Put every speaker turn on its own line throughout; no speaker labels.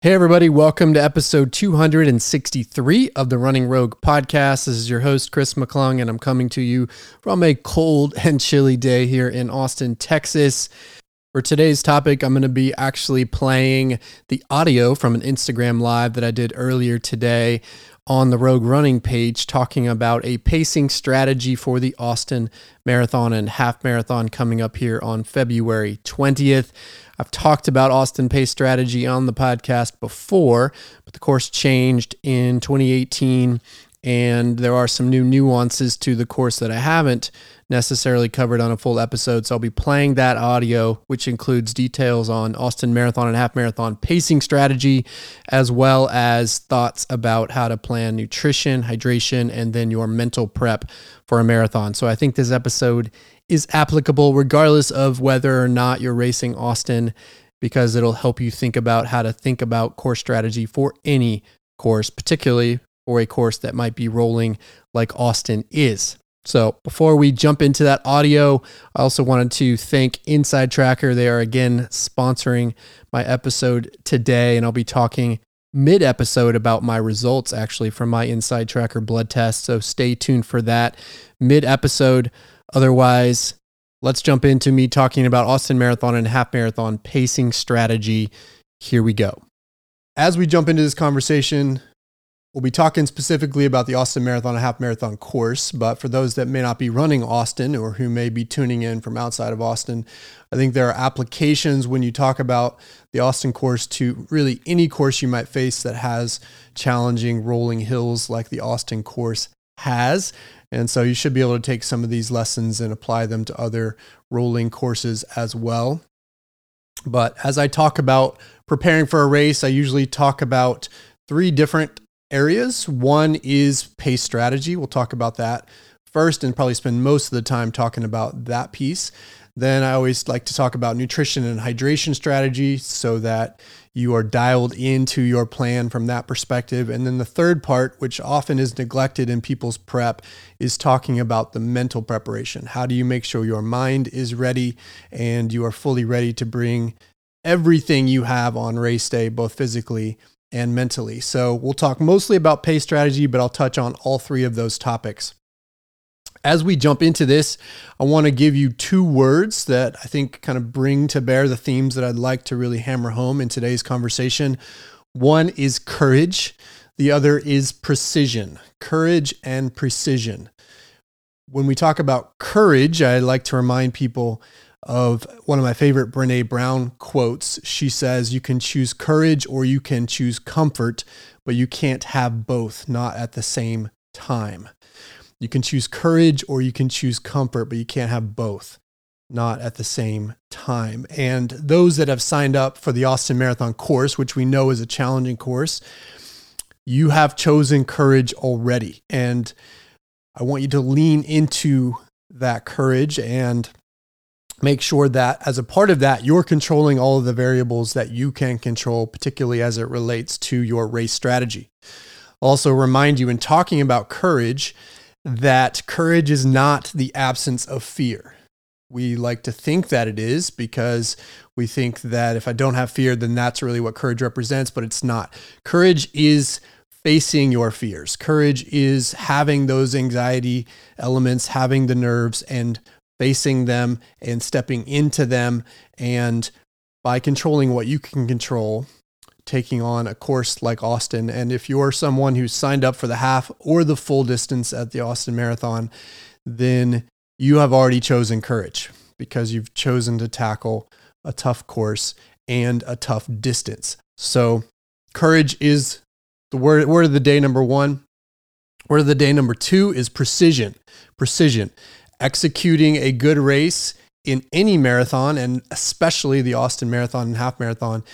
Hey, everybody, welcome to episode 263 of the Running Rogue podcast. This is your host, Chris McClung, and I'm coming to you from a cold and chilly day here in Austin, Texas. For today's topic, I'm going to be actually playing the audio from an Instagram live that I did earlier today on the Rogue Running page, talking about a pacing strategy for the Austin Marathon and Half Marathon coming up here on February 20th. I've talked about Austin Pace strategy on the podcast before, but the course changed in 2018 and there are some new nuances to the course that I haven't necessarily covered on a full episode. So I'll be playing that audio, which includes details on Austin Marathon and Half Marathon pacing strategy, as well as thoughts about how to plan nutrition, hydration, and then your mental prep for a marathon. So I think this episode is applicable regardless of whether or not you're racing Austin, because it'll help you think about how to think about course strategy for any course, particularly for a course that might be rolling like Austin is. So, before we jump into that audio, I also wanted to thank InsideTracker. They are again sponsoring my episode today, and I'll be talking mid episode about my results actually from my InsideTracker blood test. So, stay tuned for that mid episode. Otherwise, let's jump into me talking about Austin Marathon and Half Marathon pacing strategy. Here we go. As we jump into this conversation, we'll be talking specifically about the Austin Marathon and Half Marathon course. But for those that may not be running Austin or who may be tuning in from outside of Austin, I think there are applications when you talk about the Austin course to really any course you might face that has challenging rolling hills like the Austin course has. And so you should be able to take some of these lessons and apply them to other rolling courses as well. But as I talk about preparing for a race, I usually talk about three different areas. One is pace strategy. We'll talk about that first and probably spend most of the time talking about that piece. Then I always like to talk about nutrition and hydration strategy so that you are dialed into your plan from that perspective. And then the third part, which often is neglected in people's prep, is talking about the mental preparation. How do you make sure your mind is ready and you are fully ready to bring everything you have on race day, both physically and mentally? So we'll talk mostly about pace strategy, but I'll touch on all three of those topics. As we jump into this, I want to give you two words that I think kind of bring to bear the themes that I'd like to really hammer home in today's conversation. One is courage, the other is precision. Courage and precision. When we talk about courage, I like to remind people of one of my favorite Brene Brown quotes. She says, You can choose courage or you can choose comfort, but you can't have both, not at the same time. You can choose courage or you can choose comfort, but you can't have both, not at the same time. And those that have signed up for the Austin Marathon course, which we know is a challenging course, you have chosen courage already. And I want you to lean into that courage and make sure that as a part of that, you're controlling all of the variables that you can control, particularly as it relates to your race strategy. Also, remind you in talking about courage that courage is not the absence of fear. We like to think that it is because we think that if I don't have fear, then that's really what courage represents, but it's not. Courage is facing your fears. Courage is having those anxiety elements, having the nerves, and facing them and stepping into them. And by controlling what you can control, taking on a course like Austin. And if you're someone who's signed up for the half or the full distance at the Austin Marathon, then you have already chosen courage because you've chosen to tackle a tough course and a tough distance. So, courage is the word, word of the day number one. Word of the day number two is precision. Precision. Executing a good race in any marathon, and especially the Austin Marathon and half marathon,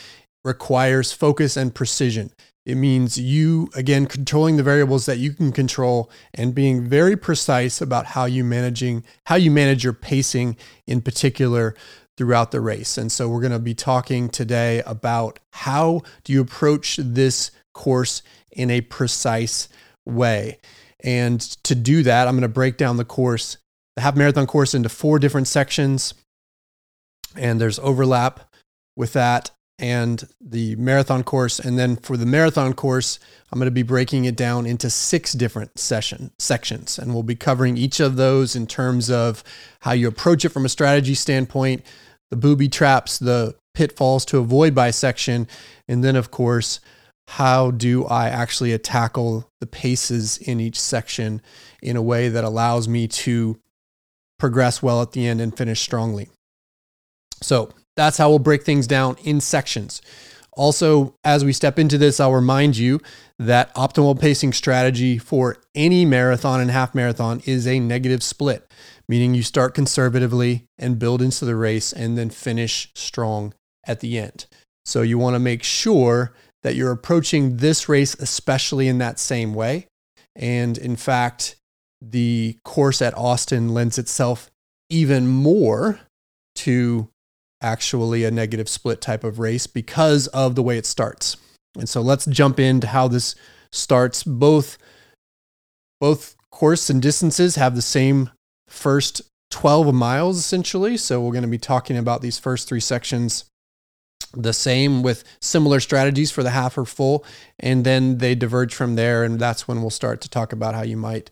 requires focus and precision. It means you, again, controlling the variables that you can control and being very precise about how you managing, how you manage your pacing in particular throughout the race. And so we're going to be talking today about how do you approach this course in a precise way. And to do that, I'm going to break down the course, the half marathon course into four different sections. And there's overlap with that and the marathon course. And then for the marathon course, I'm going to be breaking it down into six different session sections, and we'll be covering each of those in terms of how you approach it from a strategy standpoint, the booby traps, the pitfalls to avoid by section, and then of course, how do I actually tackle the paces in each section in a way that allows me to progress well at the end and finish strongly. So that's how we'll break things down in sections. Also, as we step into this, I'll remind you that optimal pacing strategy for any marathon and half marathon is a negative split, meaning you start conservatively and build into the race and then finish strong at the end. So you want to make sure that you're approaching this race, especially in that same way. And in fact, the course at Austin lends itself even more to actually a negative split type of race because of the way it starts. And so let's jump into how this starts. Both both course and distances have the same first 12 miles essentially. So we're going to be talking about these first three sections the same with similar strategies for the half or full and then they diverge from there and that's when we'll start to talk about how you might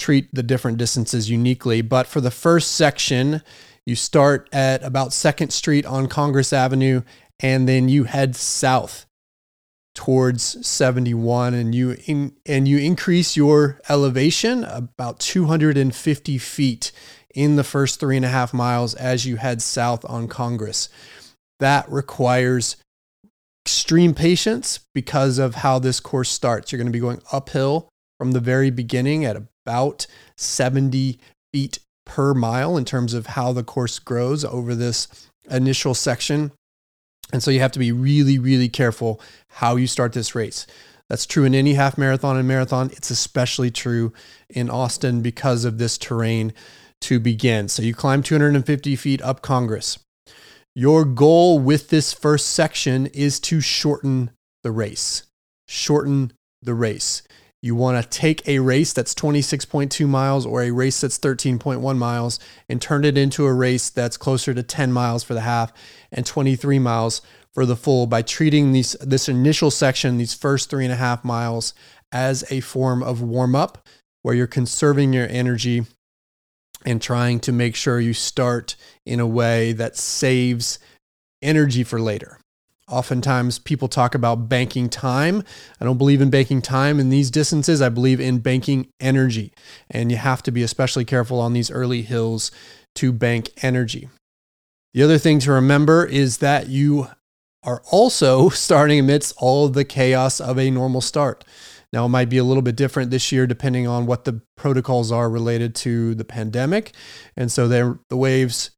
treat the different distances uniquely. But for the first section, you start at about 2nd Street on Congress Avenue, and then you head south towards 71 and you in, and you increase your elevation about 250 feet in the first three and a half miles as you head south on Congress. That requires extreme patience because of how this course starts. You're going to be going uphill from the very beginning at about 70 feet per mile in terms of how the course grows over this initial section. And so you have to be really, really careful how you start this race. That's true in any half marathon and marathon. It's especially true in Austin because of this terrain to begin. So you climb 250 feet up Congress. Your goal with this first section is to shorten the race. Shorten the race. You want to take a race that's 26.2 miles or a race that's 13.1 miles and turn it into a race that's closer to 10 miles for the half and 23 miles for the full by treating these, this initial section, these first three and a half miles, as a form of warm up where you're conserving your energy and trying to make sure you start in a way that saves energy for later. Oftentimes, people talk about banking time. I don't believe in banking time in these distances. I believe in banking energy. And you have to be especially careful on these early hills to bank energy. The other thing to remember is that you are also starting amidst all of the chaos of a normal start. Now, it might be a little bit different this year depending on what the protocols are related to the pandemic. And so the waves,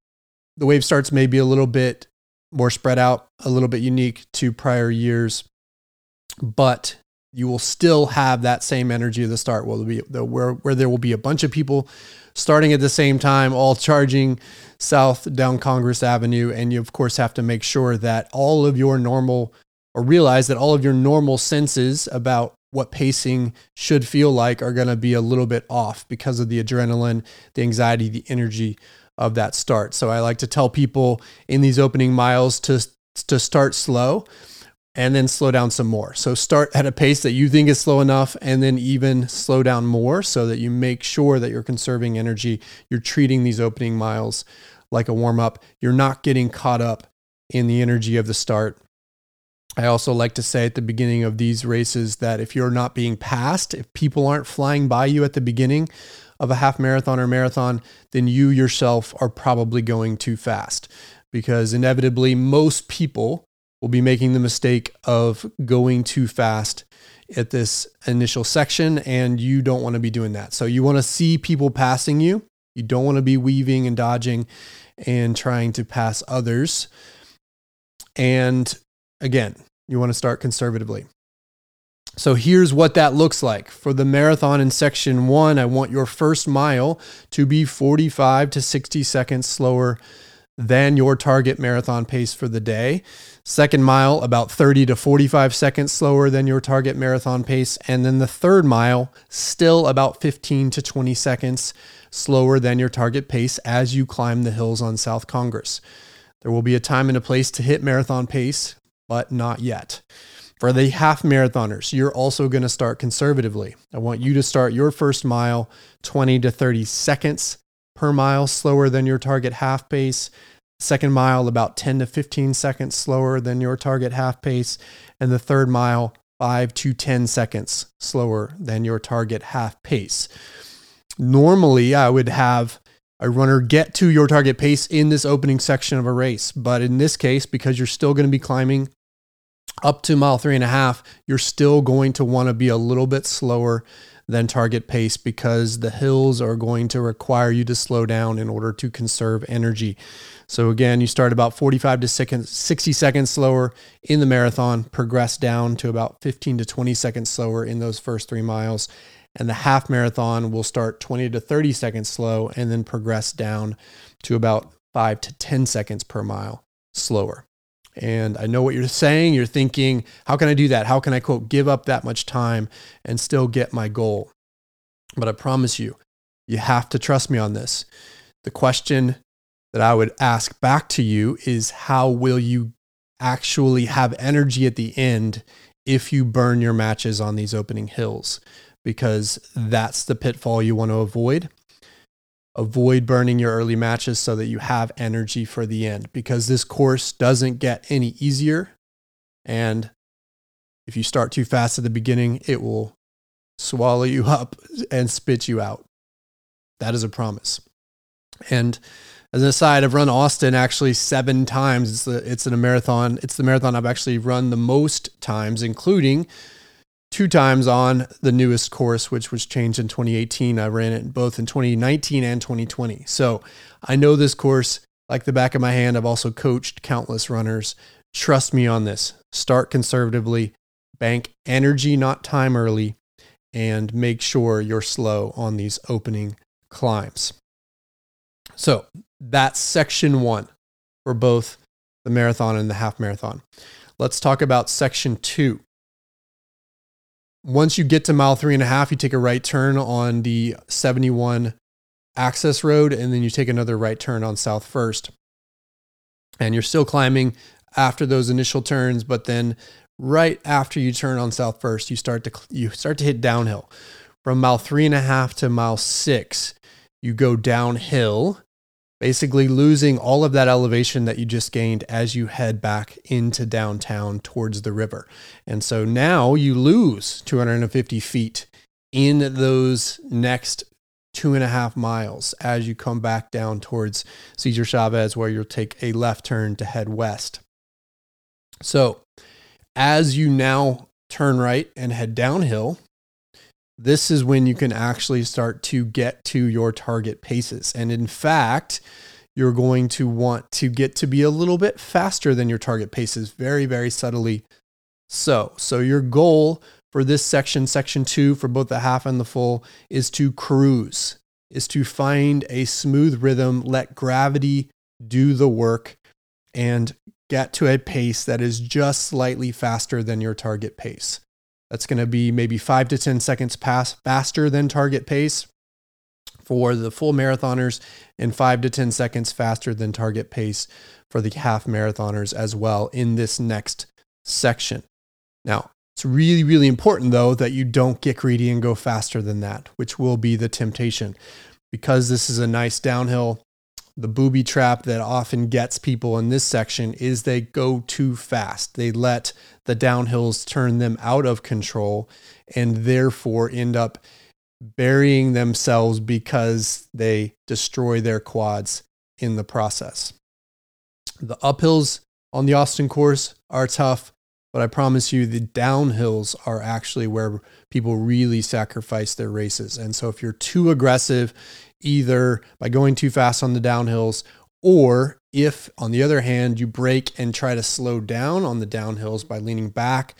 the wave starts may be a little bit more spread out, a little bit unique to prior years, but you will still have that same energy at the start. Will be where where there will be a bunch of people starting at the same time, all charging south down Congress Avenue, and you of course have to make sure that all of your normal or realize that all of your normal senses about what pacing should feel like are going to be a little bit off because of the adrenaline, the anxiety, the energy of that start. So I like to tell people in these opening miles to to start slow and then slow down some more. So start at a pace that you think is slow enough and then even slow down more so that you make sure that you're conserving energy. You're treating these opening miles like a warm up. You're not getting caught up in the energy of the start. I also like to say at the beginning of these races that if you're not being passed, if people aren't flying by you at the beginning, of a half marathon or marathon, then you yourself are probably going too fast because inevitably most people will be making the mistake of going too fast at this initial section and you don't want to be doing that. So you want to see people passing you. You don't want to be weaving and dodging and trying to pass others. And again, you want to start conservatively. So here's what that looks like. For the marathon in section one, I want your first mile to be 45 to 60 seconds slower than your target marathon pace for the day. Second mile, about 30 to 45 seconds slower than your target marathon pace. And then the third mile, still about 15 to 20 seconds slower than your target pace as you climb the hills on South Congress. There will be a time and a place to hit marathon pace, but not yet. For the half marathoners, you're also going to start conservatively. I want you to start your first mile 20 to 30 seconds per mile slower than your target half pace. Second mile, about 10 to 15 seconds slower than your target half pace. And the third mile, 5 to 10 seconds slower than your target half pace. Normally, I would have a runner get to your target pace in this opening section of a race. But in this case, because you're still going to be climbing up to mile three and a half, you're still going to want to be a little bit slower than target pace because the hills are going to require you to slow down in order to conserve energy. So again, you start about 45 to 60 seconds slower in the marathon, progress down to about 15 to 20 seconds slower in those first three miles. And the half marathon will start 20 to 30 seconds slow and then progress down to about five to 10 seconds per mile slower. And I know what you're saying. You're thinking, how can I do that? How can I, quote, give up that much time and still get my goal? But I promise you, you have to trust me on this. The question that I would ask back to you is how will you actually have energy at the end if you burn your matches on these opening hills? Because that's the pitfall you want to avoid avoid burning your early matches so that you have energy for the end because this course doesn't get any easier. And if you start too fast at the beginning, it will swallow you up and spit you out. That is a promise. And as an aside, I've run Austin actually seven times. It's, the, it's in a marathon. It's the marathon I've actually run the most times, including two times on the newest course, which was changed in 2018. I ran it both in 2019 and 2020. So I know this course like the back of my hand. I've also coached countless runners. Trust me on this. Start conservatively, bank energy, not time early, and make sure you're slow on these opening climbs. So that's section one for both the marathon and the half marathon. Let's talk about section two once you get to mile three and a half, you take a right turn on the 71 access road, and then you take another right turn on South First. And you're still climbing after those initial turns, but then right after you turn on South First, you start to you start to hit downhill. From mile three and a half to mile six, you go downhill basically losing all of that elevation that you just gained as you head back into downtown towards the river. And so now you lose 250 feet in those next two and a half miles as you come back down towards Cesar Chavez, where you'll take a left turn to head west. So as you now turn right and head downhill, this is when you can actually start to get to your target paces. And in fact, you're going to want to get to be a little bit faster than your target paces, very, very subtly so. So, your goal for this section, section two, for both the half and the full, is to cruise, is to find a smooth rhythm, let gravity do the work, and get to a pace that is just slightly faster than your target pace. That's going to be maybe five to 10 seconds pass faster than target pace for the full marathoners and five to 10 seconds faster than target pace for the half marathoners as well in this next section. Now, it's really, really important though that you don't get greedy and go faster than that, which will be the temptation. Because this is a nice downhill, the booby trap that often gets people in this section is they go too fast. They let the downhills turn them out of control and therefore end up burying themselves because they destroy their quads in the process. The uphills on the Austin course are tough, but I promise you the downhills are actually where people really sacrifice their races. And so if you're too aggressive either by going too fast on the downhills or if, on the other hand, you brake and try to slow down on the downhills by leaning back,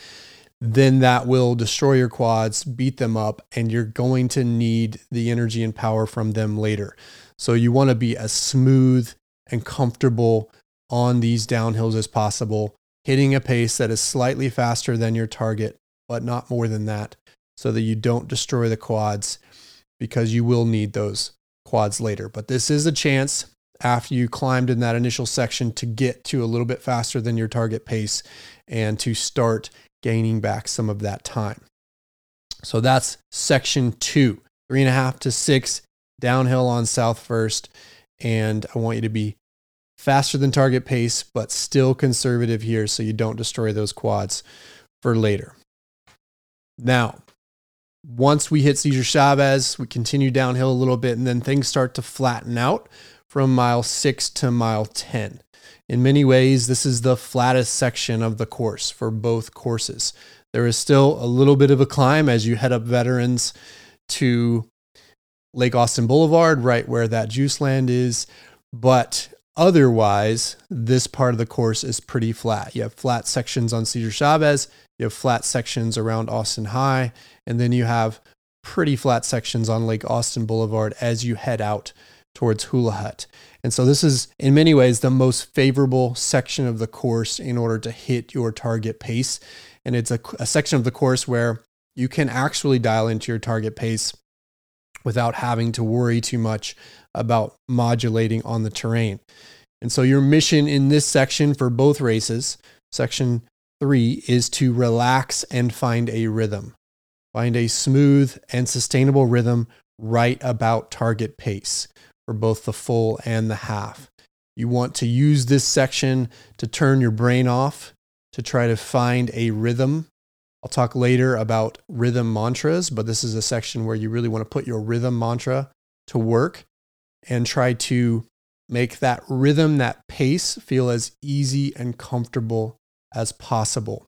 then that will destroy your quads, beat them up, and you're going to need the energy and power from them later. So you want to be as smooth and comfortable on these downhills as possible, hitting a pace that is slightly faster than your target, but not more than that, so that you don't destroy the quads because you will need those quads later. But this is a chance after you climbed in that initial section to get to a little bit faster than your target pace and to start gaining back some of that time. So that's section two, three and a half to six downhill on south first. And I want you to be faster than target pace, but still conservative here so you don't destroy those quads for later. Now, once we hit Cesar Chavez, we continue downhill a little bit, and then things start to flatten out from mile six to mile 10. In many ways, this is the flattest section of the course for both courses. There is still a little bit of a climb as you head up Veterans to Lake Austin Boulevard, right where that JuiceLand is. But otherwise, this part of the course is pretty flat. You have flat sections on Cesar Chavez, you have flat sections around Austin High, and then you have pretty flat sections on Lake Austin Boulevard as you head out towards Hula Hut. And so this is in many ways the most favorable section of the course in order to hit your target pace. And it's a, a section of the course where you can actually dial into your target pace without having to worry too much about modulating on the terrain. And so your mission in this section for both races, section three, is to relax and find a rhythm. Find a smooth and sustainable rhythm right about target pace for both the full and the half. You want to use this section to turn your brain off, to try to find a rhythm. I'll talk later about rhythm mantras, but this is a section where you really want to put your rhythm mantra to work and try to make that rhythm, that pace feel as easy and comfortable as possible.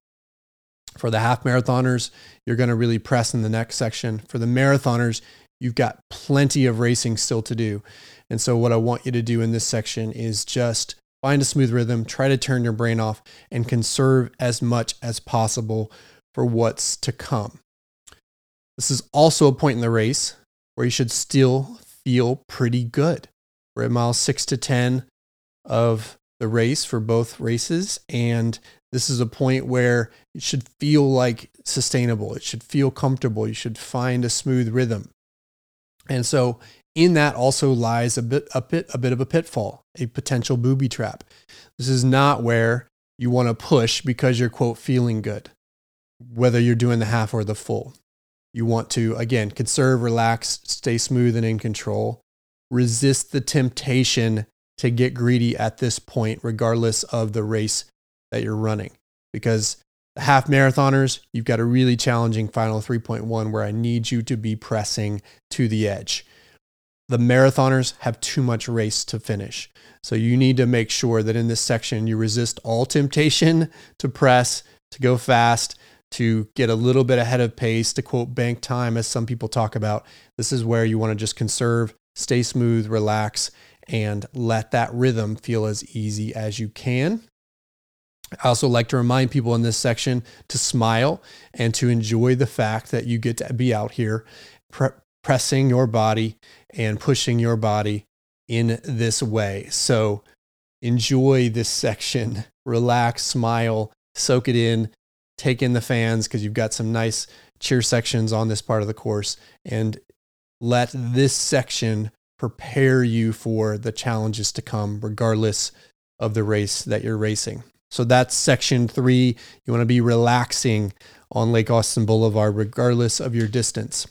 For the half marathoners, you're going to really press in the next section. For the marathoners, you've got plenty of racing still to do. And so, what I want you to do in this section is just find a smooth rhythm, try to turn your brain off, and conserve as much as possible for what's to come. This is also a point in the race where you should still feel pretty good. We're at mile six to 10 of the race for both races. And this is a point where it should feel like sustainable. It should feel comfortable. You should find a smooth rhythm. And so in that also lies a bit a bit a bit of a pitfall, a potential booby trap. This is not where you want to push because you're quote feeling good, whether you're doing the half or the full. You want to again conserve, relax, stay smooth and in control. Resist the temptation to get greedy at this point, regardless of the race that you're running. Because the half marathoners, you've got a really challenging final 3.1 where I need you to be pressing to the edge. The marathoners have too much race to finish. So you need to make sure that in this section you resist all temptation to press, to go fast, to get a little bit ahead of pace, to quote bank time, as some people talk about. This is where you want to just conserve, stay smooth, relax, and let that rhythm feel as easy as you can. I also like to remind people in this section to smile and to enjoy the fact that you get to be out here pre- pressing your body and pushing your body in this way. So enjoy this section, relax, smile, soak it in, take in the fans because you've got some nice cheer sections on this part of the course and let this section prepare you for the challenges to come, regardless of the race that you're racing. So that's section three. You want to be relaxing on Lake Austin Boulevard, regardless of your distance.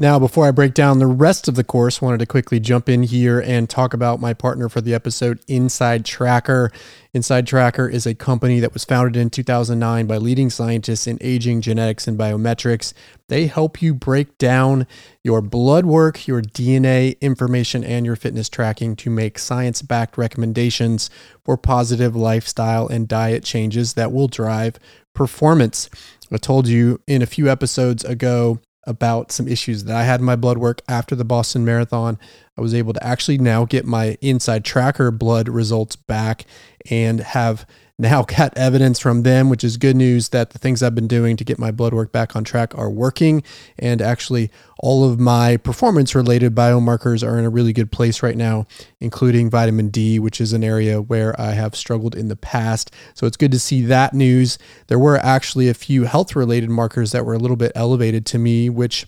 Now, before I break down the rest of the course, wanted to quickly jump in here and talk about my partner for the episode, InsideTracker. Inside Tracker is a company that was founded in 2009 by leading scientists in aging, genetics, and biometrics. They help you break down your blood work, your DNA information, and your fitness tracking to make science backed recommendations for positive lifestyle and diet changes that will drive performance. I told you in a few episodes ago about some issues that I had in my blood work after the Boston Marathon. I was able to actually now get my InsideTracker blood results back and have now got evidence from them, which is good news that the things I've been doing to get my blood work back on track are working. And actually, all of my performance related biomarkers are in a really good place right now, including vitamin D, which is an area where I have struggled in the past. So it's good to see that news. There were actually a few health related markers that were a little bit elevated to me, which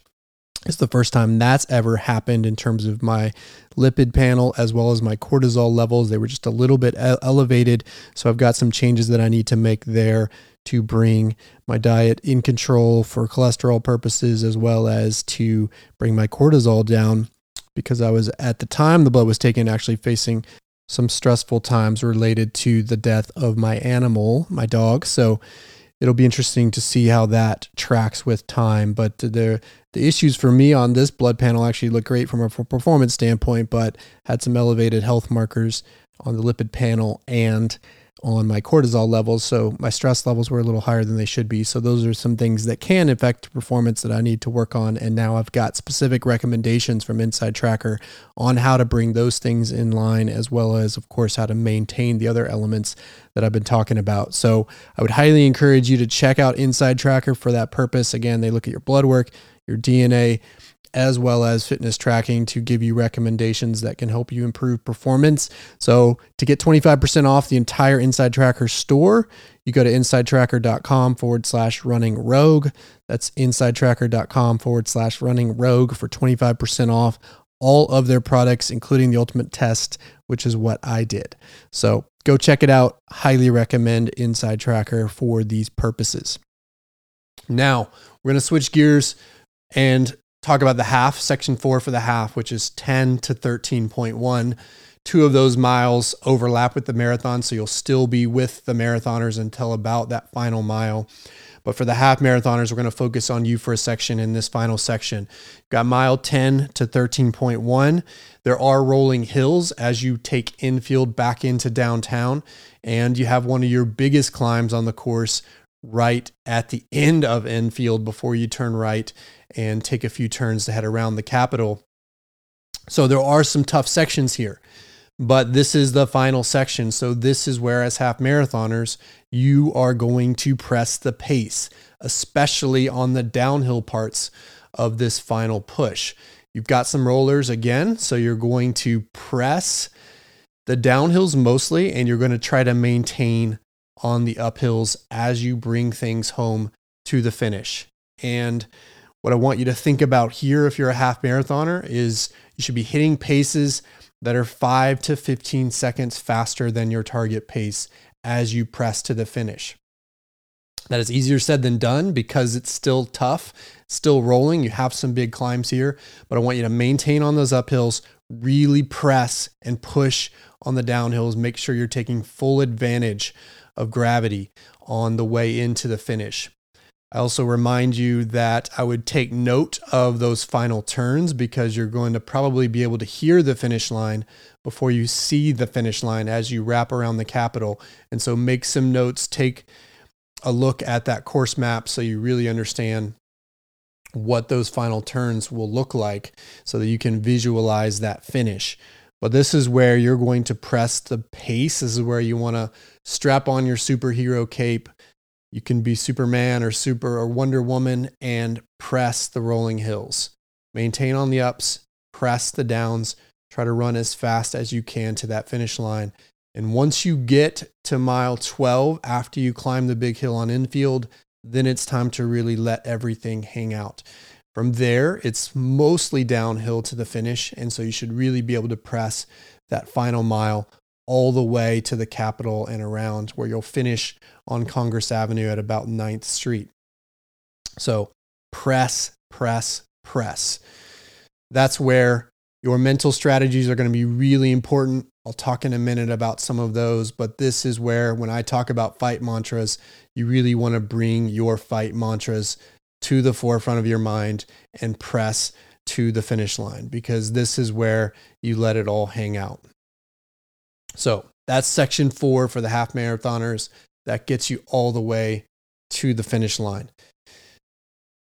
It's the first time that's ever happened in terms of my lipid panel as well as my cortisol levels. They were just a little bit elevated. So I've got some changes that I need to make there to bring my diet in control for cholesterol purposes as well as to bring my cortisol down because I was at the time the blood was taken actually facing some stressful times related to the death of my animal, my dog. So it'll be interesting to see how that tracks with time. But the the issues for me on this blood panel actually look great from a performance standpoint, but had some elevated health markers on the lipid panel and on my cortisol levels. So my stress levels were a little higher than they should be. So those are some things that can affect performance that I need to work on. And now I've got specific recommendations from InsideTracker on how to bring those things in line, as well as, of course, how to maintain the other elements that I've been talking about. So I would highly encourage you to check out InsideTracker for that purpose. Again, they look at your blood work, your DNA, as well as fitness tracking to give you recommendations that can help you improve performance. So, to get 25% off the entire InsideTracker store, you go to insidetracker.com forward slash running rogue. That's insidetracker.com forward slash running rogue for 25% off all of their products, including the Ultimate Test, which is what I did. So, go check it out. Highly recommend InsideTracker for these purposes. Now, we're going to switch gears and talk about the half, section four for the half, which is 10 to 13.1. Two of those miles overlap with the marathon, so you'll still be with the marathoners until about that final mile. But for the half marathoners, we're going to focus on you for a section in this final section. got mile 10 to 13.1. There are rolling hills as you take Enfield back into downtown, and you have one of your biggest climbs on the course right at the end of Enfield before you turn right and take a few turns to head around the Capitol. So there are some tough sections here, but this is the final section. So this is where, as half marathoners, you are going to press the pace, especially on the downhill parts of this final push. You've got some rollers again, so you're going to press the downhills mostly, and you're going to try to maintain on the uphills as you bring things home to the finish. And what I want you to think about here, if you're a half marathoner, is you should be hitting paces that are five to 15 seconds faster than your target pace as you press to the finish. That is easier said than done because it's still tough, still rolling. You have some big climbs here, but I want you to maintain on those uphills, really press and push on the downhills. Make sure you're taking full advantage of gravity on the way into the finish. I also remind you that I would take note of those final turns because you're going to probably be able to hear the finish line before you see the finish line as you wrap around the Capitol. And so make some notes, take a look at that course map so you really understand what those final turns will look like so that you can visualize that finish. But this is where you're going to press the pace. This is where you want to strap on your superhero cape you can be Superman or Super or Wonder Woman and press the rolling hills. Maintain on the ups, press the downs, try to run as fast as you can to that finish line. And once you get to mile 12, after you climb the big hill on Enfield, then it's time to really let everything hang out. From there, it's mostly downhill to the finish. And so you should really be able to press that final mile all the way to the Capitol and around, where you'll finish on Congress Avenue at about 9th Street. So press, press, press. That's where your mental strategies are going to be really important. I'll talk in a minute about some of those, but this is where, when I talk about fight mantras, you really want to bring your fight mantras to the forefront of your mind and press to the finish line because this is where you let it all hang out. So that's section four for the half marathoners. That gets you all the way to the finish line.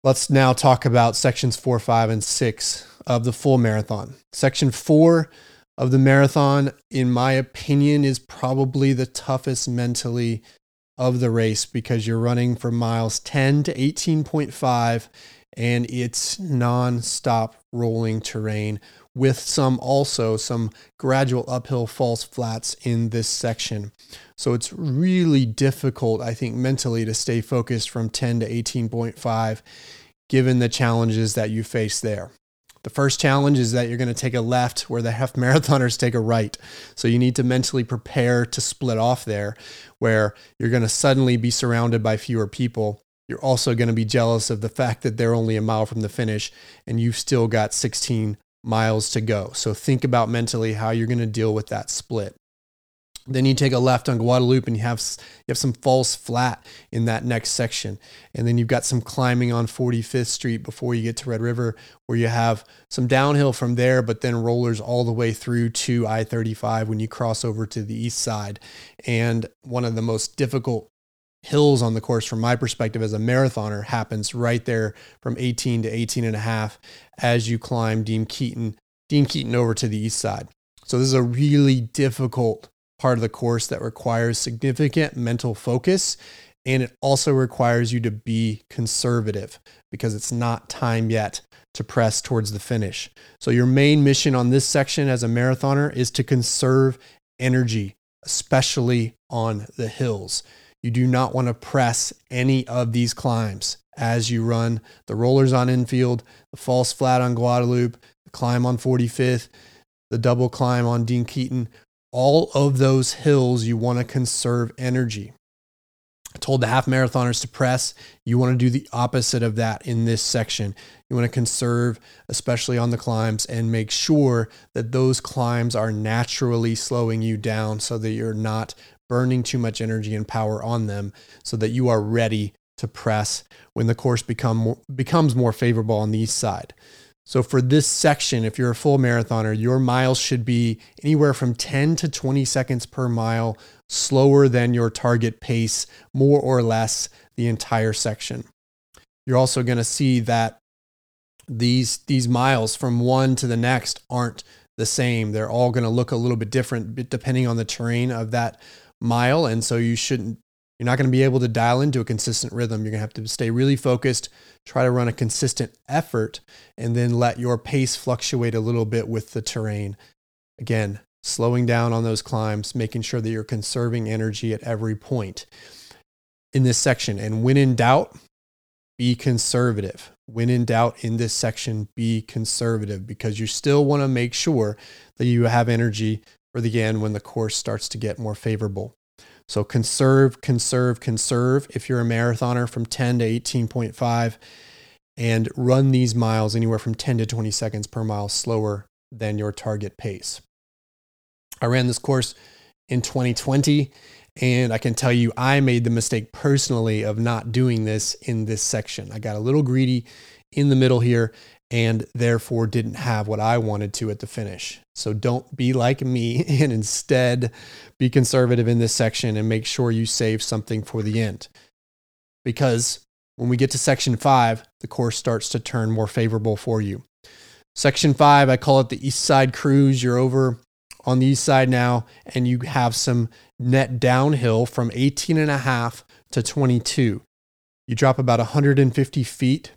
Let's now talk about sections four, five, and six of the full marathon. Section four of the marathon, in my opinion, is probably the toughest mentally of the race because you're running from miles 10 to 18.5 and it's non-stop rolling terrain with some also some gradual uphill false flats in this section. So it's really difficult, I think, mentally to stay focused from 10 to 18.5 given the challenges that you face there. The first challenge is that you're going to take a left where the half marathoners take a right. So you need to mentally prepare to split off there where you're going to suddenly be surrounded by fewer people. You're also going to be jealous of the fact that they're only a mile from the finish and you've still got 16 miles to go. So think about mentally how you're going to deal with that split. Then you take a left on Guadalupe and you have you have some false flat in that next section. And then you've got some climbing on 45th Street before you get to Red River where you have some downhill from there but then rollers all the way through to I-35 when you cross over to the east side. And one of the most difficult hills on the course from my perspective as a marathoner happens right there from 18 to 18 and a half as you climb Dean Keaton Dean Keaton over to the east side. So this is a really difficult part of the course that requires significant mental focus. And it also requires you to be conservative because it's not time yet to press towards the finish. So, your main mission on this section as a marathoner is to conserve energy, especially on the hills. You do not want to press any of these climbs as you run the rollers on Enfield, the false flat on Guadalupe, the climb on 45th, the double climb on Dean Keaton all of those hills, you want to conserve energy. I told the half marathoners to press. You want to do the opposite of that in this section. You want to conserve, especially on the climbs, and make sure that those climbs are naturally slowing you down so that you're not burning too much energy and power on them so that you are ready to press when the course become, becomes more favorable on the east side. So for this section, if you're a full marathoner, your miles should be anywhere from 10 to 20 seconds per mile slower than your target pace, more or less the entire section. You're also going to see that these these miles from one to the next aren't the same. They're all going to look a little bit different depending on the terrain of that mile, and so you shouldn't you're not going to be able to dial into a consistent rhythm. You're going to have to stay really focused, try to run a consistent effort, and then let your pace fluctuate a little bit with the terrain. Again, slowing down on those climbs, making sure that you're conserving energy at every point in this section. And when in doubt, be conservative. When in doubt in this section, be conservative because you still want to make sure that you have energy end when the course starts to get more favorable. So conserve, conserve, conserve if you're a marathoner from 10 to 18.5 and run these miles anywhere from 10 to 20 seconds per mile slower than your target pace. I ran this course in 2020 and I can tell you I made the mistake personally of not doing this in this section. I got a little greedy in the middle here and therefore didn't have what I wanted to at the finish. So don't be like me and instead be conservative in this section and make sure you save something for the end. Because when we get to section five, the course starts to turn more favorable for you. Section five, I call it the East Side Cruise. You're over on the east side now, and you have some net downhill from 18 and a half to 22. You drop about 150 feet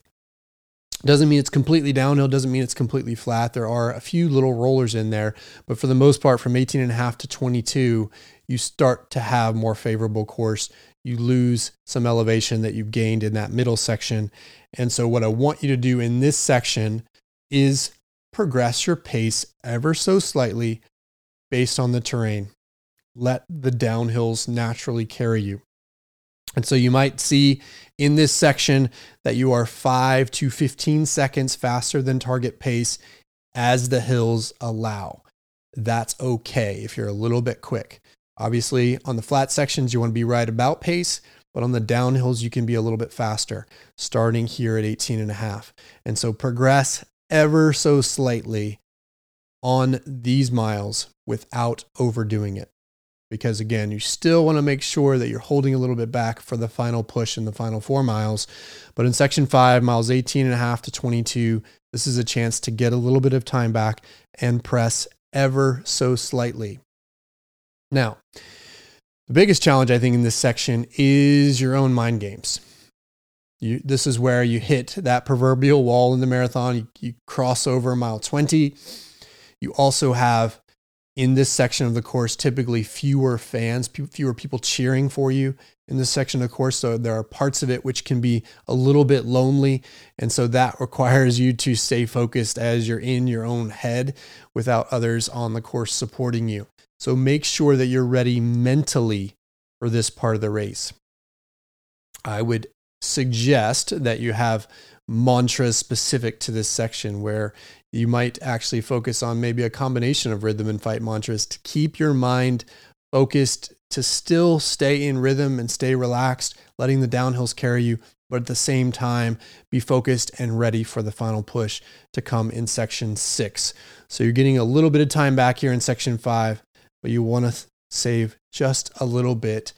doesn't mean it's completely downhill, doesn't mean it's completely flat. There are a few little rollers in there, but for the most part, from 18 and a half to 22, you start to have more favorable course. You lose some elevation that you've gained in that middle section. And so, what I want you to do in this section is progress your pace ever so slightly based on the terrain. Let the downhills naturally carry you. And so you might see in this section that you are 5 to 15 seconds faster than target pace as the hills allow. That's okay if you're a little bit quick. Obviously, on the flat sections, you want to be right about pace, but on the downhills, you can be a little bit faster, starting here at 18 and a half. And so progress ever so slightly on these miles without overdoing it because again, you still want to make sure that you're holding a little bit back for the final push in the final four miles. But in section five, miles 18 and a half to 22, this is a chance to get a little bit of time back and press ever so slightly. Now, the biggest challenge I think in this section is your own mind games. You, this is where you hit that proverbial wall in the marathon. You, you cross over mile 20. You also have in this section of the course, typically fewer fans, fewer people cheering for you in this section of the course. So there are parts of it which can be a little bit lonely. And so that requires you to stay focused as you're in your own head without others on the course supporting you. So make sure that you're ready mentally for this part of the race. I would suggest that you have mantras specific to this section where you might actually focus on maybe a combination of rhythm and fight mantras to keep your mind focused to still stay in rhythm and stay relaxed, letting the downhills carry you, but at the same time be focused and ready for the final push to come in section six. So you're getting a little bit of time back here in section five, but you want to save just a little bit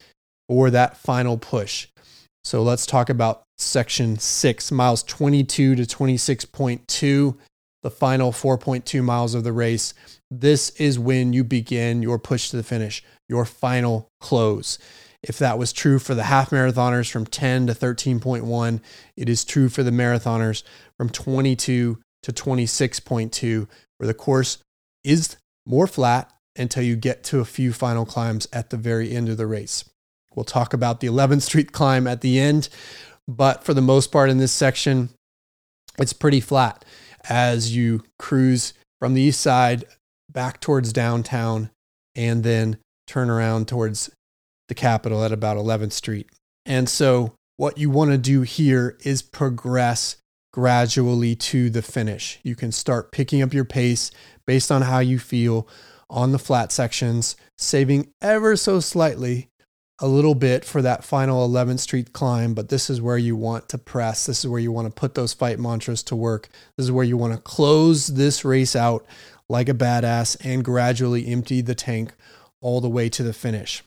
for that final push. So let's talk about section six, miles 22 to 26.2, the final 4.2 miles of the race. This is when you begin your push to the finish, your final close. If that was true for the half marathoners from 10 to 13.1, it is true for the marathoners from 22 to 26.2, where the course is more flat until you get to a few final climbs at the very end of the race. We'll talk about the 11th Street climb at the end, but for the most part in this section, it's pretty flat as you cruise from the east side back towards downtown and then turn around towards the Capitol at about 11th Street. And so, what you want to do here is progress gradually to the finish. You can start picking up your pace based on how you feel on the flat sections, saving ever so slightly a little bit for that final 11th Street climb, but this is where you want to press. This is where you want to put those fight mantras to work. This is where you want to close this race out like a badass and gradually empty the tank all the way to the finish.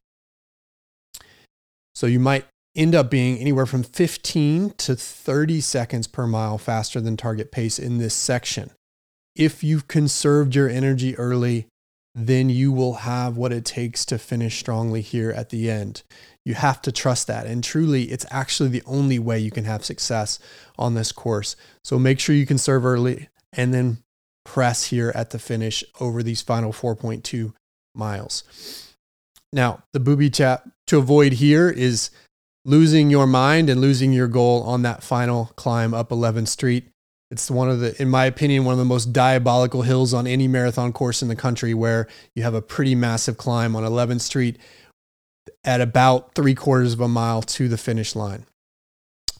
So you might end up being anywhere from 15 to 30 seconds per mile faster than target pace in this section. If you've conserved your energy early, then you will have what it takes to finish strongly here at the end. You have to trust that. And truly, it's actually the only way you can have success on this course. So make sure you can serve early and then press here at the finish over these final 4.2 miles. Now, the booby trap to avoid here is losing your mind and losing your goal on that final climb up 11th Street. It's one of the, in my opinion, one of the most diabolical hills on any marathon course in the country where you have a pretty massive climb on 11th Street at about three quarters of a mile to the finish line.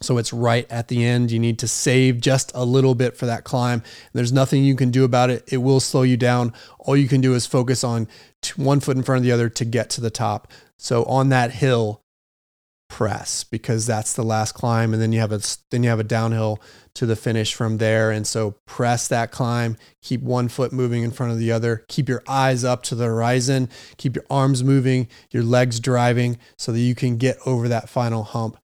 So it's right at the end. You need to save just a little bit for that climb. There's nothing you can do about it. It will slow you down. All you can do is focus on one foot in front of the other to get to the top. So on that hill, press because that's the last climb and then you have a then you have a downhill to the finish from there and so press that climb keep one foot moving in front of the other keep your eyes up to the horizon keep your arms moving your legs driving so that you can get over that final hump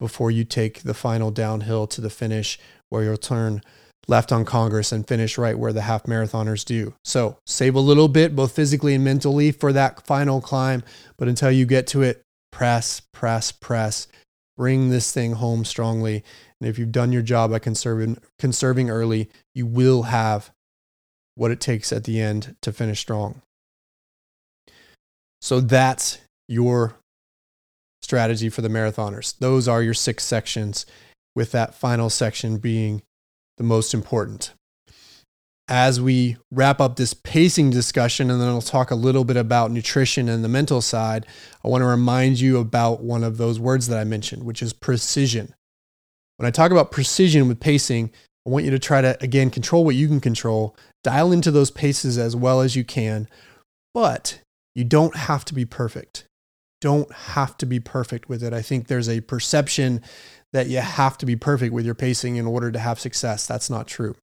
before you take the final downhill to the finish where you'll turn left on Congress and finish right where the half marathoners do. So save a little bit, both physically and mentally, for that final climb. But until you get to it, press, press, press. Bring this thing home strongly. And if you've done your job by conserving, conserving early, you will have what it takes at the end to finish strong. So that's your strategy for the marathoners. Those are your six sections, with that final section being the most important as we wrap up this pacing discussion, and then I'll talk a little bit about nutrition and the mental side, I want to remind you about one of those words that I mentioned, which is precision. When I talk about precision with pacing, I want you to try to, again, control what you can control, dial into those paces as well as you can, but you don't have to be perfect. Don't have to be perfect with it. I think there's a perception that you have to be perfect with your pacing in order to have success. That's not true.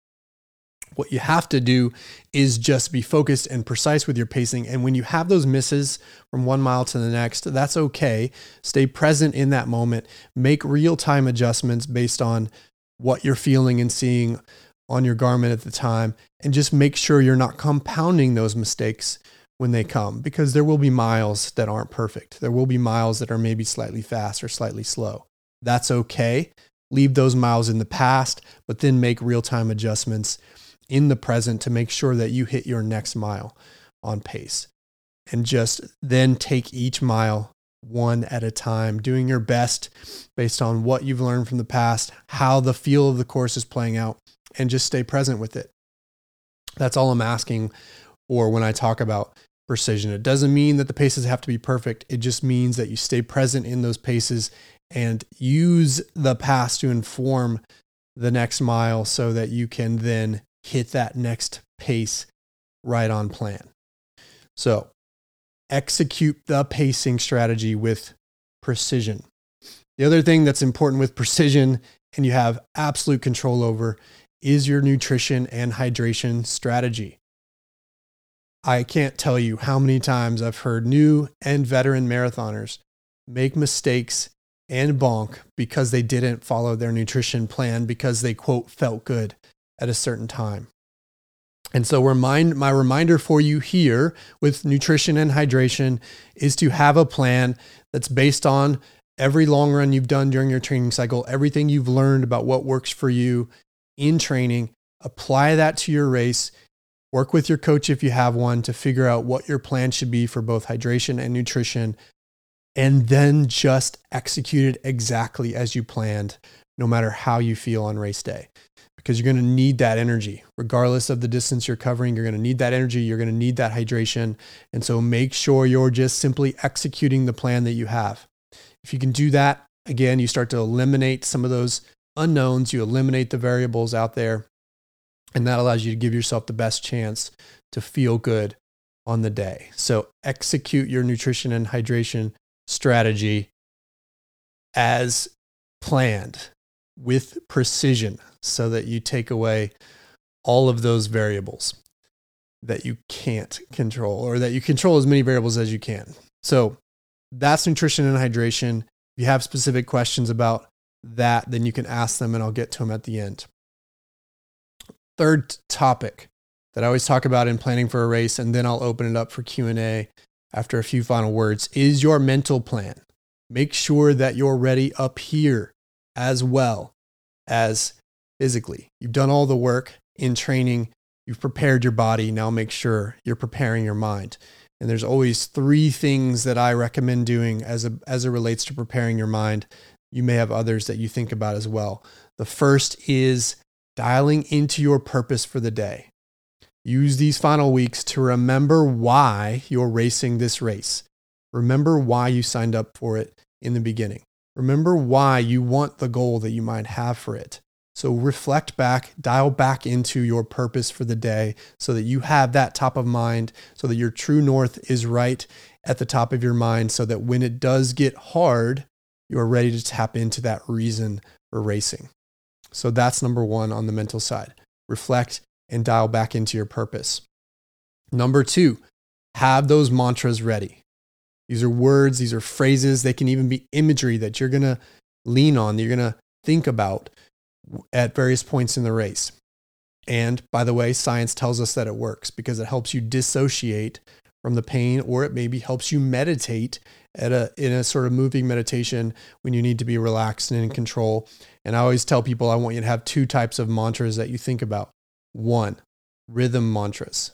What you have to do is just be focused and precise with your pacing. And when you have those misses from one mile to the next, that's okay. Stay present in that moment. Make real time adjustments based on what you're feeling and seeing on your Garmin at the time. And just make sure you're not compounding those mistakes when they come because there will be miles that aren't perfect. There will be miles that are maybe slightly fast or slightly slow. That's okay. Leave those miles in the past, but then make real time adjustments in the present to make sure that you hit your next mile on pace. and just then take each mile one at a time, doing your best based on what you've learned from the past, how the feel of the course is playing out, and just stay present with it. That's all I'm asking for when I talk about precision. It doesn't mean that the paces have to be perfect. It just means that you stay present in those paces and use the past to inform the next mile so that you can then hit that next pace right on plan. So, execute the pacing strategy with precision. The other thing that's important with precision and you have absolute control over is your nutrition and hydration strategy. I can't tell you how many times I've heard new and veteran marathoners make mistakes and bonk because they didn't follow their nutrition plan because they quote felt good at a certain time. And so remind my reminder for you here with nutrition and hydration is to have a plan that's based on every long run you've done during your training cycle, everything you've learned about what works for you in training, apply that to your race. Work with your coach if you have one to figure out what your plan should be for both hydration and nutrition and then just execute it exactly as you planned, no matter how you feel on race day. Because you're going to need that energy, regardless of the distance you're covering. You're going to need that energy. You're going to need that hydration. And so make sure you're just simply executing the plan that you have. If you can do that, again, you start to eliminate some of those unknowns, you eliminate the variables out there, and that allows you to give yourself the best chance to feel good on the day. So execute your nutrition and hydration strategy as planned with precision so that you take away all of those variables that you can't control or that you control as many variables as you can. So that's nutrition and hydration. If you have specific questions about that, then you can ask them and I'll get to them at the end. Third topic that I always talk about in planning for a race and then I'll open it up for Q&A after a few final words is your mental plan. Make sure that you're ready up here as well as physically. You've done all the work in training, you've prepared your body. Now make sure you're preparing your mind. And there's always three things that I recommend doing as, a, as it relates to preparing your mind. You may have others that you think about as well. The first is dialing into your purpose for the day. Use these final weeks to remember why you're racing this race. Remember why you signed up for it in the beginning. Remember why you want the goal that you might have for it. So reflect back, dial back into your purpose for the day so that you have that top of mind, so that your true north is right at the top of your mind, so that when it does get hard, you are ready to tap into that reason for racing. So that's number one on the mental side. Reflect and dial back into your purpose. Number two, have those mantras ready. These are words, these are phrases, they can even be imagery that you're going to lean on, that you're going to think about at various points in the race. And by the way, science tells us that it works because it helps you dissociate from the pain, or it maybe helps you meditate at a in a sort of moving meditation when you need to be relaxed and in control. And I always tell people I want you to have two types of mantras that you think about. One, rhythm mantras.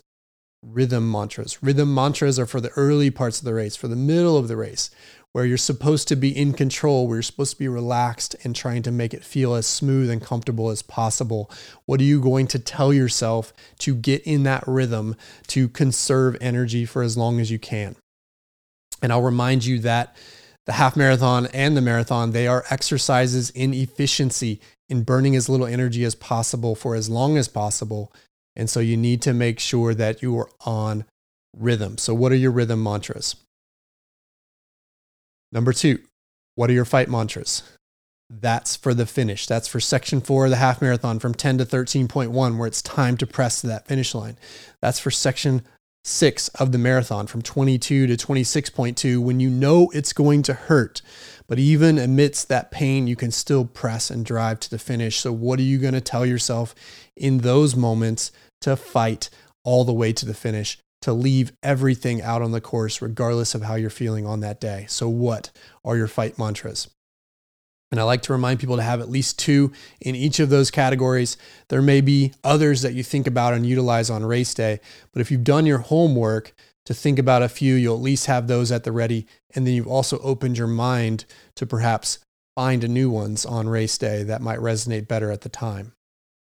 Rhythm mantras. Rhythm mantras are for the early parts of the race, for the middle of the race, where you're supposed to be in control, where you're supposed to be relaxed and trying to make it feel as smooth and comfortable as possible. What are you going to tell yourself to get in that rhythm to conserve energy for as long as you can? And I'll remind you that the half marathon and the marathon, they are exercises in efficiency in burning as little energy as possible for as long as possible. And so you need to make sure that you are on rhythm. So, what are your rhythm mantras? Number two, what are your fight mantras? That's for the finish. That's for section four of the half marathon from 10 to 13.1, where it's time to press to that finish line. That's for section six of the marathon from 22 to 26.2, when you know it's going to hurt. But even amidst that pain, you can still press and drive to the finish. So, what are you going to tell yourself in those moments to fight all the way to the finish, to leave everything out on the course, regardless of how you're feeling on that day? So, what are your fight mantras? And I like to remind people to have at least two in each of those categories. There may be others that you think about and utilize on race day, but if you've done your homework, to think about a few. You'll at least have those at the ready. And then you've also opened your mind to perhaps find new ones on race day that might resonate better at the time.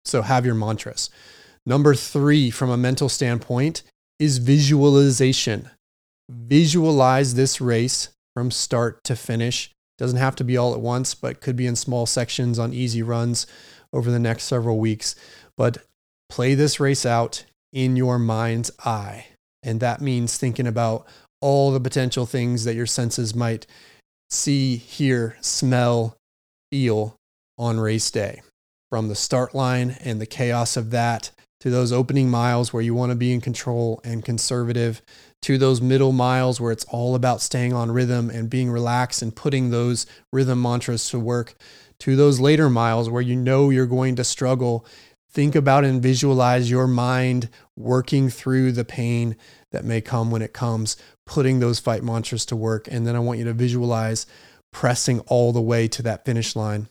So have your mantras. Number three, from a mental standpoint, is visualization. Visualize this race from start to finish. Doesn't have to be all at once, but could be in small sections on easy runs over the next several weeks. But play this race out in your mind's eye. And that means thinking about all the potential things that your senses might see, hear, smell, feel on race day. From the start line and the chaos of that to those opening miles where you want to be in control and conservative, to those middle miles where it's all about staying on rhythm and being relaxed and putting those rhythm mantras to work, to those later miles where you know you're going to struggle. Think about and visualize your mind working through the pain that may come when it comes, putting those fight mantras to work. And then I want you to visualize pressing all the way to that finish line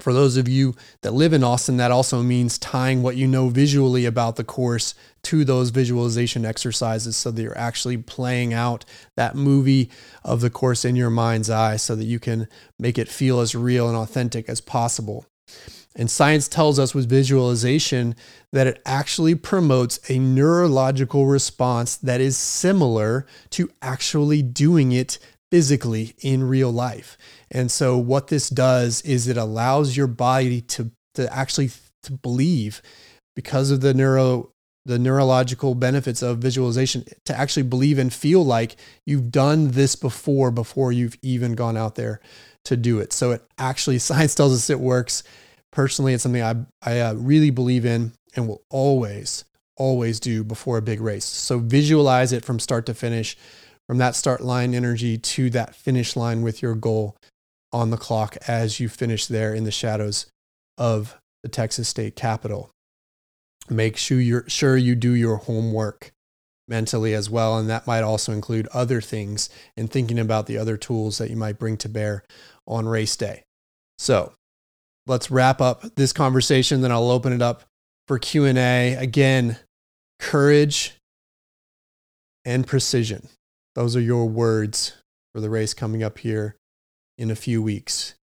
for those of you that live in Austin, that also means tying what you know visually about the course to those visualization exercises so that you're actually playing out that movie of the course in your mind's eye so that you can make it feel as real and authentic as possible. And science tells us with visualization that it actually promotes a neurological response that is similar to actually doing it physically in real life. And so what this does is it allows your body to, to actually to believe because of the neuro the neurological benefits of visualization to actually believe and feel like you've done this before before you've even gone out there to do it. So it actually science tells us it works. Personally, it's something I I uh, really believe in and will always always do before a big race. So visualize it from start to finish, from that start line energy to that finish line with your goal on the clock as you finish there in the shadows of the Texas State Capitol. Make sure, you're, sure you do your homework mentally as well. And that might also include other things and thinking about the other tools that you might bring to bear on race day. So let's wrap up this conversation. Then I'll open it up for Q&A. Again, courage and precision. Those are your words for the race coming up here in a few weeks.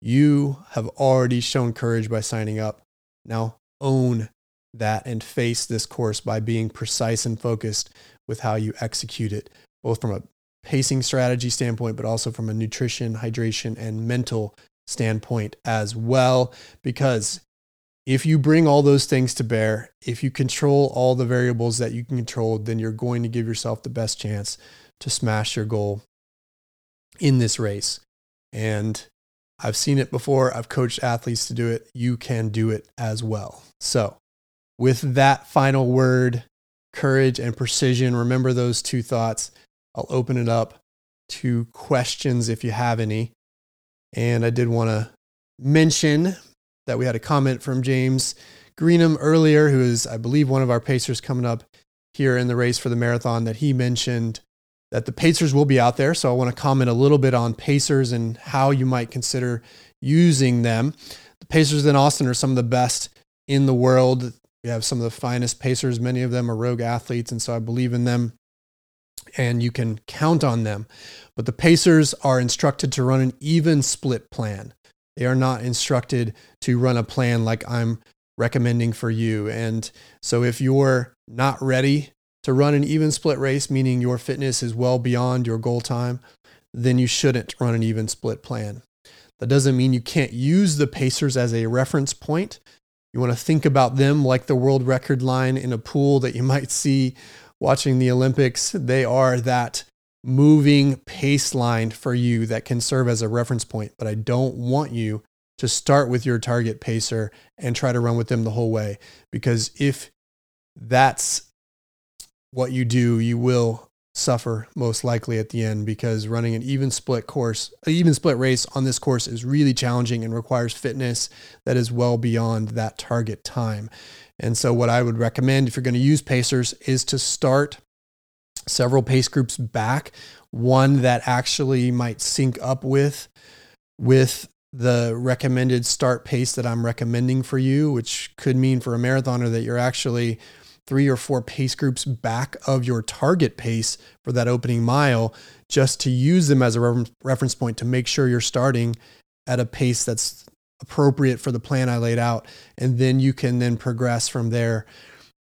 You have already shown courage by signing up. Now own that and face this course by being precise and focused with how you execute it, both from a pacing strategy standpoint, but also from a nutrition, hydration, and mental standpoint as well. Because if you bring all those things to bear, if you control all the variables that you can control, then you're going to give yourself the best chance to smash your goal in this race. And I've seen it before. I've coached athletes to do it. You can do it as well. So, with that final word, courage and precision, remember those two thoughts. I'll open it up to questions if you have any. And I did want to mention that we had a comment from James Greenham earlier, who is, I believe, one of our Pacers coming up here in the race for the marathon, that he mentioned that the Pacers will be out there. So I want to comment a little bit on Pacers and how you might consider using them. The Pacers in Austin are some of the best in the world. We have some of the finest Pacers. Many of them are rogue athletes, and so I believe in them and you can count on them. But the Pacers are instructed to run an even split plan. They are not instructed to run a plan like I'm recommending for you. And so if you're not ready to run an even split race, meaning your fitness is well beyond your goal time, then you shouldn't run an even split plan. That doesn't mean you can't use the Pacers as a reference point. You want to think about them like the world record line in a pool that you might see watching the Olympics. They are that moving pace line for you that can serve as a reference point. But I don't want you to start with your target pacer and try to run with them the whole way. Because if that's what you do, you will suffer most likely at the end because running an even split course, an even split race on this course is really challenging and requires fitness that is well beyond that target time. And so, what I would recommend if you're going to use pacers is to start several pace groups back, one that actually might sync up with with the recommended start pace that I'm recommending for you, which could mean for a marathoner that you're actually three or four pace groups back of your target pace for that opening mile, just to use them as a reference point to make sure you're starting at a pace that's appropriate for the plan I laid out. And then you can then progress from there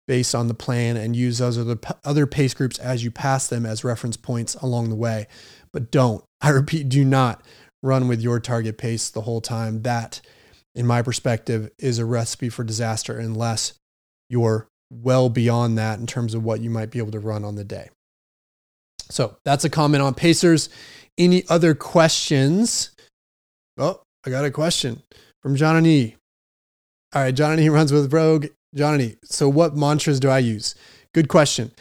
based on the plan and use those other, other pace groups as you pass them as reference points along the way. But don't, I repeat, do not run with your target pace the whole time. That, in my perspective, is a recipe for disaster unless you're well beyond that in terms of what you might be able to run on the day. So that's a comment on Pacers. Any other questions? Oh, I got a question from Johnny. All right, Johnny runs with Rogue. Johnny, so what mantras do I use? Good question.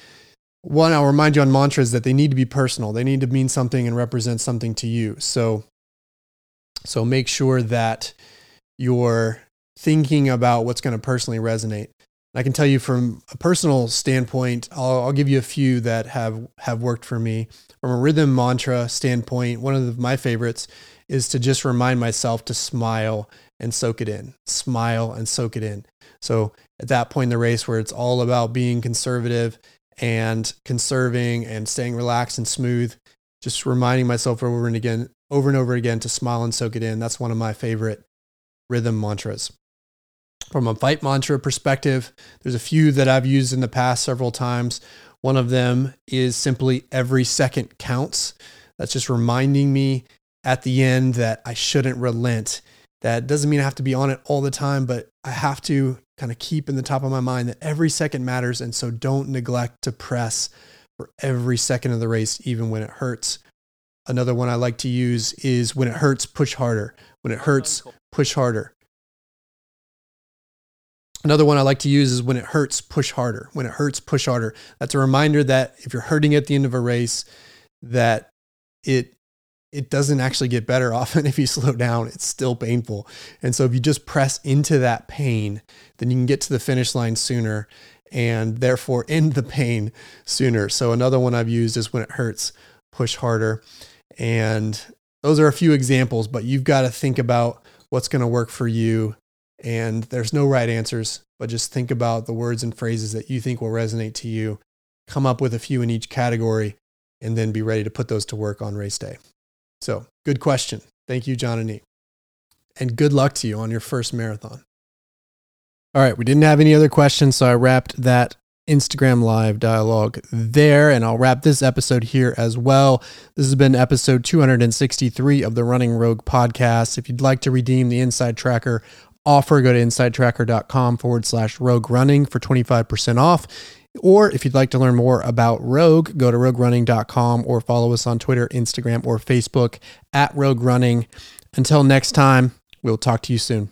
One, I'll remind you on mantras that they need to be personal. They need to mean something and represent something to you. So, so make sure that you're thinking about what's going to personally resonate. I can tell you from a personal standpoint, I'll, I'll, give you a few that have, have worked for me. From a rhythm mantra standpoint, one of the, my favorites is to just remind myself to smile and soak it in, smile and soak it in. So at that point in the race where it's all about being conservative and conserving and staying relaxed and smooth, just reminding myself over and again, over and over again to smile and soak it in. That's one of my favorite rhythm mantras. From a fight mantra perspective, there's a few that I've used in the past several times. One of them is simply every second counts. That's just reminding me at the end that I shouldn't relent. That doesn't mean I have to be on it all the time, but I have to kind of keep in the top of my mind that every second matters. And so don't neglect to press for every second of the race, even when it hurts. Another one I like to use is when it hurts, push harder. When it hurts, push harder. Another one I like to use is when it hurts, push harder. When it hurts, push harder. That's a reminder that if you're hurting at the end of a race, that it it doesn't actually get better often if you slow down it's still painful and so if you just press into that pain then you can get to the finish line sooner and therefore end the pain sooner so another one i've used is when it hurts push harder and those are a few examples but you've got to think about what's going to work for you and there's no right answers but just think about the words and phrases that you think will resonate to you come up with a few in each category and then be ready to put those to work on race day so, good question. Thank you, John and E. And good luck to you on your first marathon. All right, we didn't have any other questions, so I wrapped that Instagram live dialogue there, and I'll wrap this episode here as well. This has been episode 263 of the Running Rogue podcast. If you'd like to redeem the InsideTracker offer, go to insidetracker.com forward slash rogue running for 25% off. Or if you'd like to learn more about Rogue, go to roguerunning.com or follow us on Twitter, Instagram, or Facebook at Rogue Running. Until next time, we'll talk to you soon.